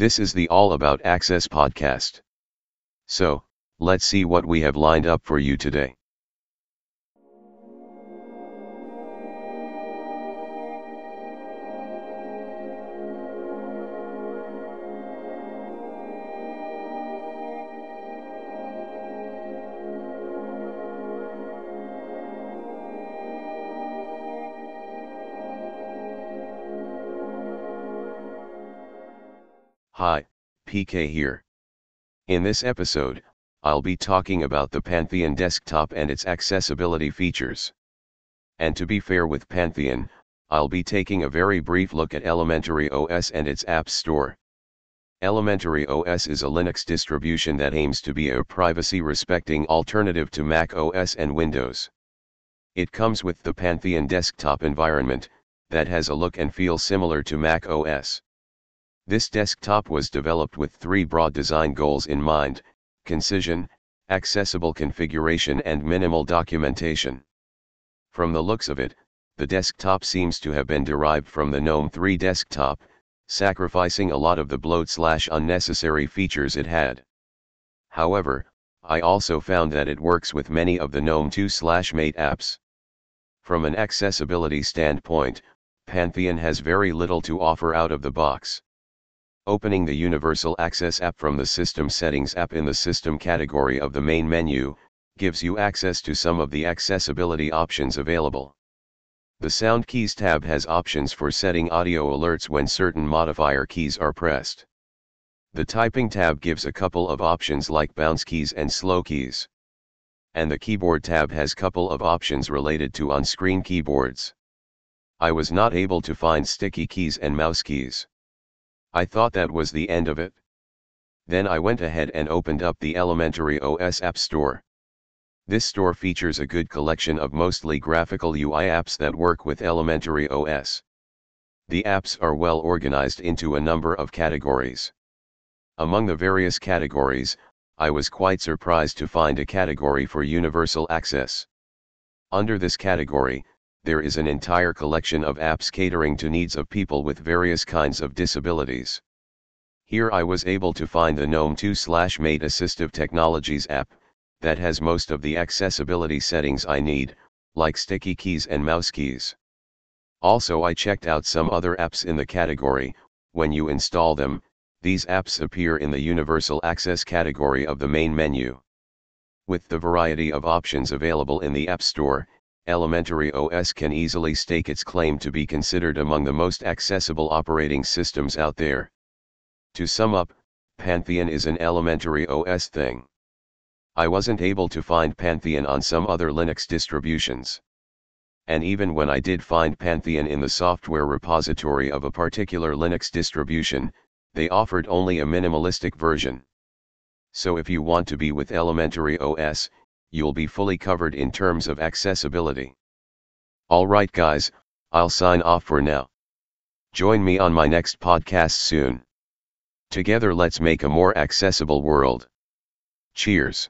This is the All About Access podcast. So, let's see what we have lined up for you today. Hi, PK here. In this episode, I'll be talking about the Pantheon desktop and its accessibility features. And to be fair with Pantheon, I'll be taking a very brief look at Elementary OS and its App Store. Elementary OS is a Linux distribution that aims to be a privacy-respecting alternative to Mac OS and Windows. It comes with the Pantheon desktop environment, that has a look and feel similar to Mac OS. This desktop was developed with three broad design goals in mind, concision, accessible configuration and minimal documentation. From the looks of it, the desktop seems to have been derived from the GNOME 3 desktop, sacrificing a lot of the bloat slash unnecessary features it had. However, I also found that it works with many of the GNOME 2 slash Mate apps. From an accessibility standpoint, Pantheon has very little to offer out of the box. Opening the Universal Access app from the System Settings app in the System category of the main menu, gives you access to some of the accessibility options available. The Sound Keys tab has options for setting audio alerts when certain modifier keys are pressed. The Typing tab gives a couple of options like bounce keys and slow keys. And the Keyboard tab has couple of options related to on-screen keyboards. I was not able to find sticky keys and mouse keys. I thought that was the end of it. Then I went ahead and opened up the Elementary OS App Store. This store features a good collection of mostly graphical UI apps that work with Elementary OS. The apps are well organized into a number of categories. Among the various categories, I was quite surprised to find a category for universal access. Under this category, there is an entire collection of apps catering to needs of people with various kinds of disabilities. Here I was able to find the GNOME 2 slash Mate Assistive Technologies app, that has most of the accessibility settings I need, like sticky keys and mouse keys. Also I checked out some other apps in the category, when you install them, these apps appear in the Universal Access category of the main menu. With the variety of options available in the App Store, Elementary OS can easily stake its claim to be considered among the most accessible operating systems out there. To sum up, Pantheon is an elementary OS thing. I wasn't able to find Pantheon on some other Linux distributions. And even when I did find Pantheon in the software repository of a particular Linux distribution, they offered only a minimalistic version. So if you want to be with elementary OS, you'll be fully covered in terms of accessibility. Alright guys, I'll sign off for now. Join me on my next podcast soon. Together let's make a more accessible world. Cheers.